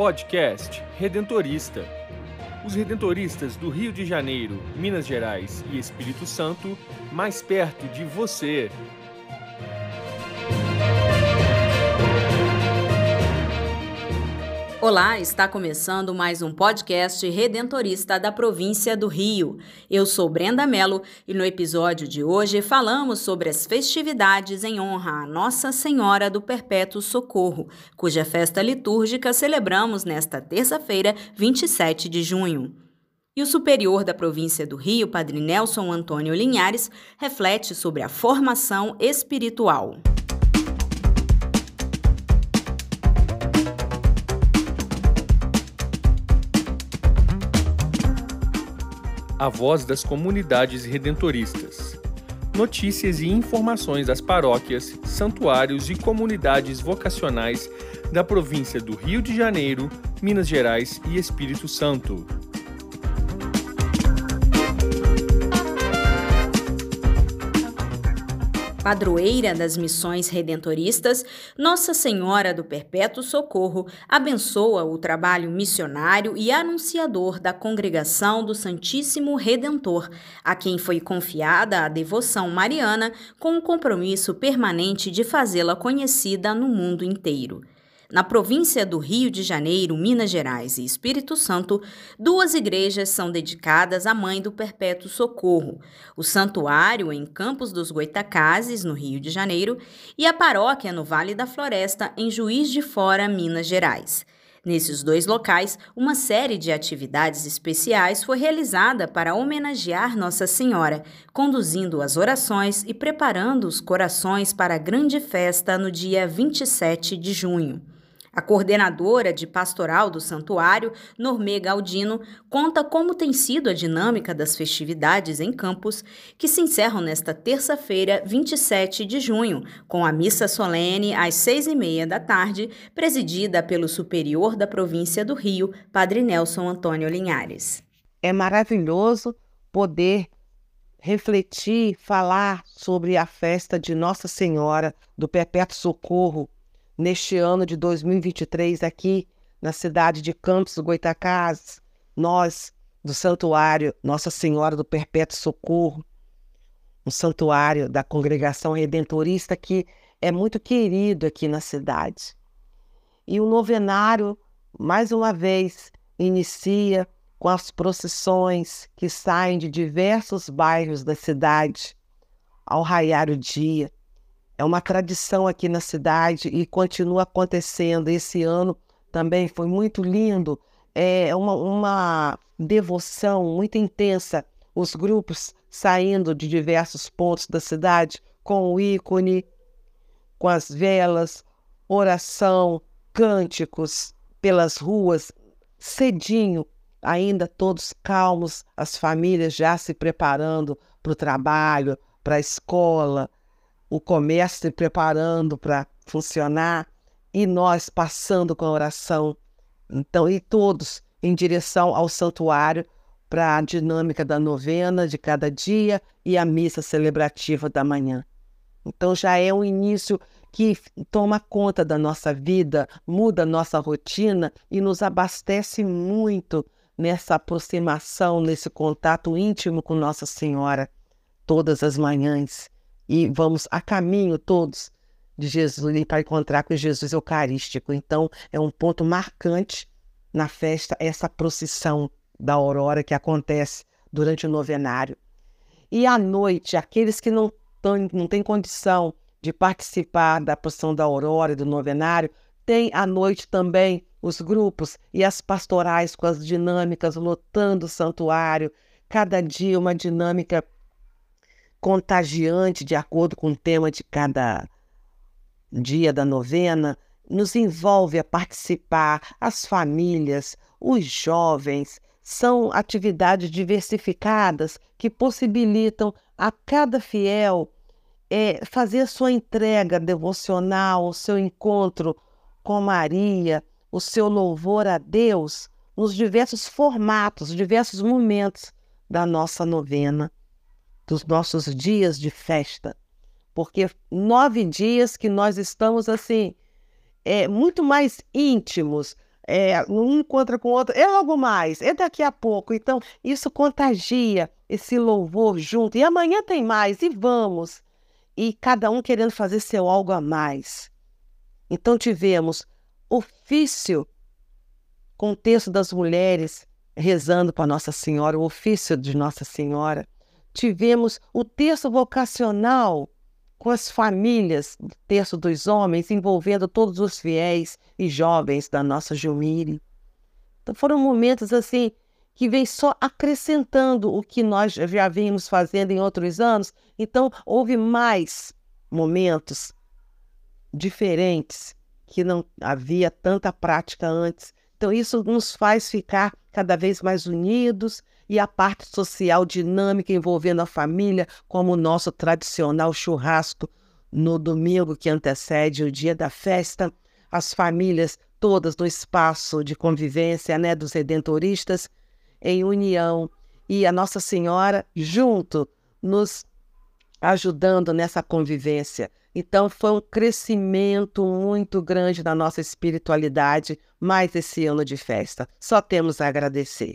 Podcast Redentorista. Os redentoristas do Rio de Janeiro, Minas Gerais e Espírito Santo, mais perto de você. Olá, está começando mais um podcast redentorista da província do Rio. Eu sou Brenda Mello e no episódio de hoje falamos sobre as festividades em honra a Nossa Senhora do Perpétuo Socorro, cuja festa litúrgica celebramos nesta terça-feira, 27 de junho. E o superior da província do Rio, Padre Nelson Antônio Linhares, reflete sobre a formação espiritual. A voz das comunidades redentoristas. Notícias e informações das paróquias, santuários e comunidades vocacionais da província do Rio de Janeiro, Minas Gerais e Espírito Santo. Padroeira das missões redentoristas, Nossa Senhora do Perpétuo Socorro abençoa o trabalho missionário e anunciador da congregação do Santíssimo Redentor, a quem foi confiada a devoção mariana com o compromisso permanente de fazê-la conhecida no mundo inteiro. Na província do Rio de Janeiro, Minas Gerais e Espírito Santo, duas igrejas são dedicadas à Mãe do Perpétuo Socorro: o Santuário em Campos dos Goitacazes, no Rio de Janeiro, e a paróquia no Vale da Floresta, em Juiz de Fora, Minas Gerais. Nesses dois locais, uma série de atividades especiais foi realizada para homenagear Nossa Senhora, conduzindo as orações e preparando os corações para a grande festa no dia 27 de junho. A coordenadora de pastoral do santuário, Normê Galdino, conta como tem sido a dinâmica das festividades em Campos, que se encerram nesta terça-feira, 27 de junho, com a missa solene às seis e meia da tarde, presidida pelo superior da província do Rio, Padre Nelson Antônio Linhares. É maravilhoso poder refletir, falar sobre a festa de Nossa Senhora do Perpétuo Socorro neste ano de 2023 aqui na cidade de Campos do Goitacazes, nós do Santuário Nossa Senhora do Perpétuo Socorro, um santuário da congregação redentorista que é muito querido aqui na cidade. E o novenário, mais uma vez, inicia com as procissões que saem de diversos bairros da cidade ao raiar o dia é uma tradição aqui na cidade e continua acontecendo. Esse ano também foi muito lindo. É uma, uma devoção muito intensa. Os grupos saindo de diversos pontos da cidade com o ícone, com as velas, oração, cânticos pelas ruas, cedinho, ainda todos calmos, as famílias já se preparando para o trabalho, para a escola, o comércio se preparando para funcionar e nós passando com a oração. Então, e todos em direção ao santuário para a dinâmica da novena de cada dia e a missa celebrativa da manhã. Então já é um início que toma conta da nossa vida, muda nossa rotina e nos abastece muito nessa aproximação, nesse contato íntimo com Nossa Senhora todas as manhãs e vamos a caminho todos de Jesus para encontrar com Jesus Eucarístico. Então, é um ponto marcante na festa essa procissão da aurora que acontece durante o novenário. E à noite, aqueles que não, tão, não têm condição de participar da procissão da aurora e do novenário, tem à noite também os grupos e as pastorais com as dinâmicas lotando o santuário, cada dia uma dinâmica contagiante de acordo com o tema de cada dia da novena, nos envolve a participar, as famílias, os jovens. São atividades diversificadas que possibilitam a cada fiel é, fazer sua entrega devocional, o seu encontro com Maria, o seu louvor a Deus nos diversos formatos, diversos momentos da nossa novena dos nossos dias de festa, porque nove dias que nós estamos assim, é, muito mais íntimos, é, um encontra com o outro, é logo mais, é daqui a pouco. Então, isso contagia esse louvor junto. E amanhã tem mais, e vamos. E cada um querendo fazer seu algo a mais. Então, tivemos ofício com o texto das mulheres rezando para Nossa Senhora, o ofício de Nossa Senhora. Tivemos o texto vocacional com as famílias, o texto dos homens, envolvendo todos os fiéis e jovens da nossa Gilmire. Então foram momentos assim que vem só acrescentando o que nós já vínhamos fazendo em outros anos. Então houve mais momentos diferentes que não havia tanta prática antes. Então isso nos faz ficar cada vez mais unidos e a parte social dinâmica envolvendo a família, como o nosso tradicional churrasco no domingo que antecede o dia da festa, as famílias todas no espaço de convivência né, dos redentoristas em união e a Nossa Senhora junto nos ajudando nessa convivência. Então foi um crescimento muito grande da nossa espiritualidade mais esse ano de festa. Só temos a agradecer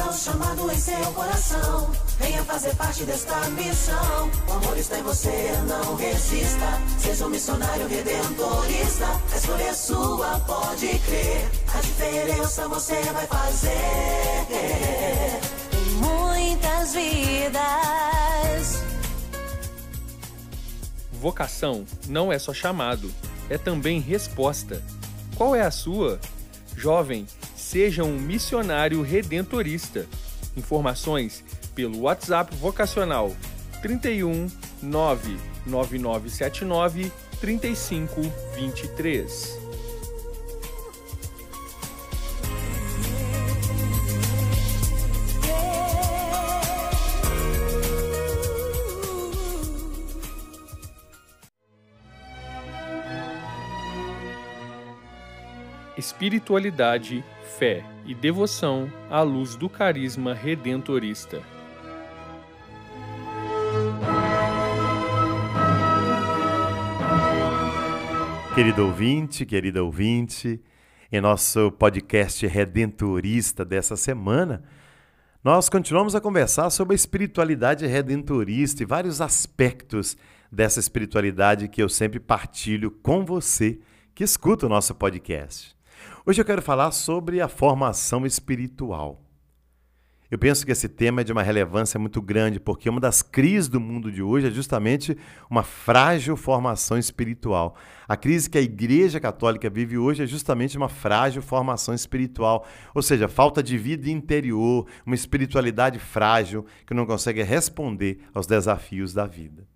o chamado em seu coração. Venha fazer parte desta missão. O amor está em você, não resista. Seja um missionário redentorista. A escolha é sua, pode crer. A diferença você vai fazer. Muitas vidas. Vocação não é só chamado, é também resposta. Qual é a sua? Jovem, seja um missionário redentorista. Informações pelo WhatsApp vocacional 31 99979 3523. Espiritualidade fé e devoção à luz do carisma redentorista. Querido ouvinte, querida ouvinte, em nosso podcast redentorista dessa semana, nós continuamos a conversar sobre a espiritualidade redentorista e vários aspectos dessa espiritualidade que eu sempre partilho com você que escuta o nosso podcast. Hoje eu quero falar sobre a formação espiritual. Eu penso que esse tema é de uma relevância muito grande, porque uma das crises do mundo de hoje é justamente uma frágil formação espiritual. A crise que a Igreja Católica vive hoje é justamente uma frágil formação espiritual, ou seja, falta de vida interior, uma espiritualidade frágil que não consegue responder aos desafios da vida.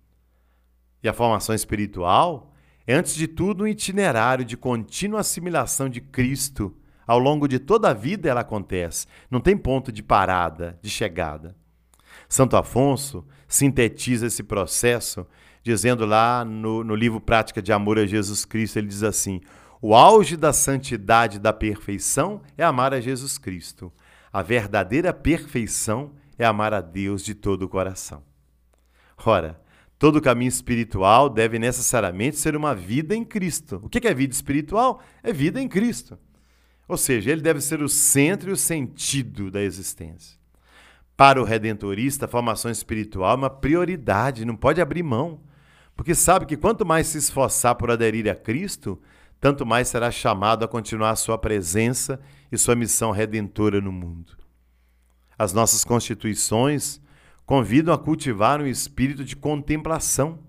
E a formação espiritual é, antes de tudo, um itinerário de contínua assimilação de Cristo. Ao longo de toda a vida ela acontece, não tem ponto de parada, de chegada. Santo Afonso sintetiza esse processo dizendo lá no, no livro Prática de Amor a Jesus Cristo, ele diz assim: o auge da santidade da perfeição é amar a Jesus Cristo. A verdadeira perfeição é amar a Deus de todo o coração. Ora, Todo caminho espiritual deve necessariamente ser uma vida em Cristo. O que é vida espiritual? É vida em Cristo. Ou seja, ele deve ser o centro e o sentido da existência. Para o redentorista, a formação espiritual é uma prioridade, não pode abrir mão. Porque sabe que quanto mais se esforçar por aderir a Cristo, tanto mais será chamado a continuar a sua presença e sua missão redentora no mundo. As nossas constituições convidam a cultivar um espírito de contemplação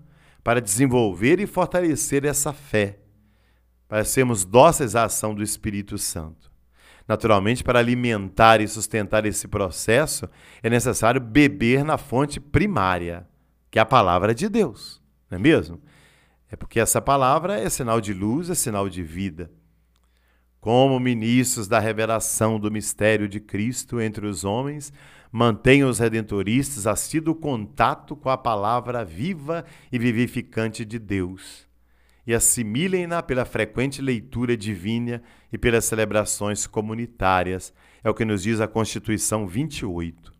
para desenvolver e fortalecer essa fé, para sermos dóceis à ação do Espírito Santo. Naturalmente, para alimentar e sustentar esse processo, é necessário beber na fonte primária, que é a palavra de Deus, não é mesmo? É porque essa palavra é sinal de luz, é sinal de vida. Como ministros da revelação do mistério de Cristo entre os homens, mantenham os redentoristas assíduo contato com a palavra viva e vivificante de Deus e assimilem-na pela frequente leitura divina e pelas celebrações comunitárias, é o que nos diz a Constituição 28.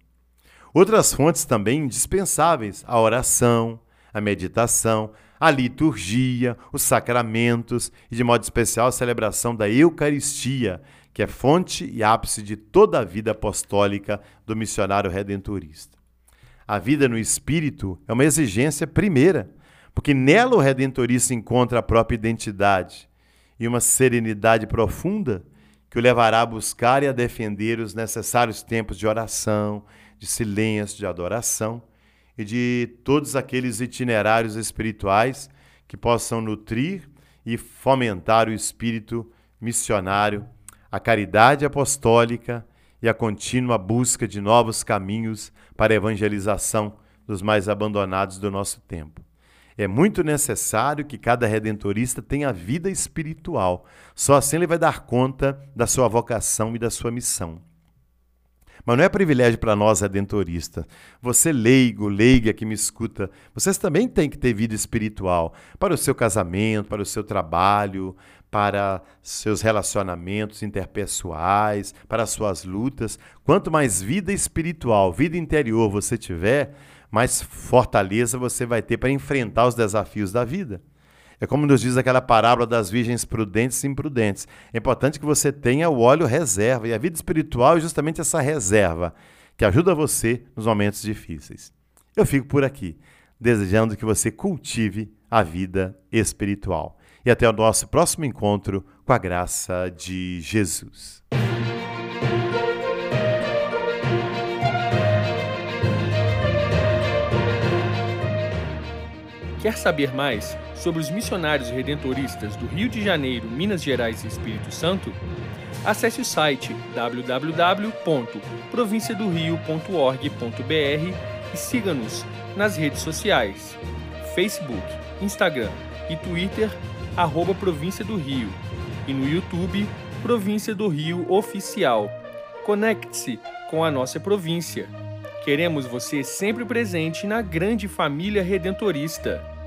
Outras fontes também indispensáveis: a oração, a meditação, a liturgia, os sacramentos e, de modo especial, a celebração da Eucaristia, que é fonte e ápice de toda a vida apostólica do missionário redentorista. A vida no espírito é uma exigência primeira, porque nela o redentorista encontra a própria identidade e uma serenidade profunda que o levará a buscar e a defender os necessários tempos de oração, de silêncio, de adoração e de todos aqueles itinerários espirituais que possam nutrir e fomentar o espírito missionário, a caridade apostólica e a contínua busca de novos caminhos para a evangelização dos mais abandonados do nosso tempo. É muito necessário que cada redentorista tenha vida espiritual. Só assim ele vai dar conta da sua vocação e da sua missão. Mas não é privilégio para nós redentoristas. Você leigo, leiga que me escuta, vocês também têm que ter vida espiritual para o seu casamento, para o seu trabalho, para seus relacionamentos interpessoais, para suas lutas. Quanto mais vida espiritual, vida interior você tiver, mais fortaleza você vai ter para enfrentar os desafios da vida. É como nos diz aquela parábola das virgens prudentes e imprudentes. É importante que você tenha o óleo reserva, e a vida espiritual é justamente essa reserva que ajuda você nos momentos difíceis. Eu fico por aqui, desejando que você cultive a vida espiritual. E até o nosso próximo encontro com a graça de Jesus. Quer saber mais sobre os missionários redentoristas do Rio de Janeiro, Minas Gerais e Espírito Santo? Acesse o site www.provinciadorio.org.br e siga-nos nas redes sociais: Facebook, Instagram e Twitter, arroba Província do Rio, e no YouTube, Província do Rio Oficial. Conecte-se com a nossa província. Queremos você sempre presente na grande família redentorista.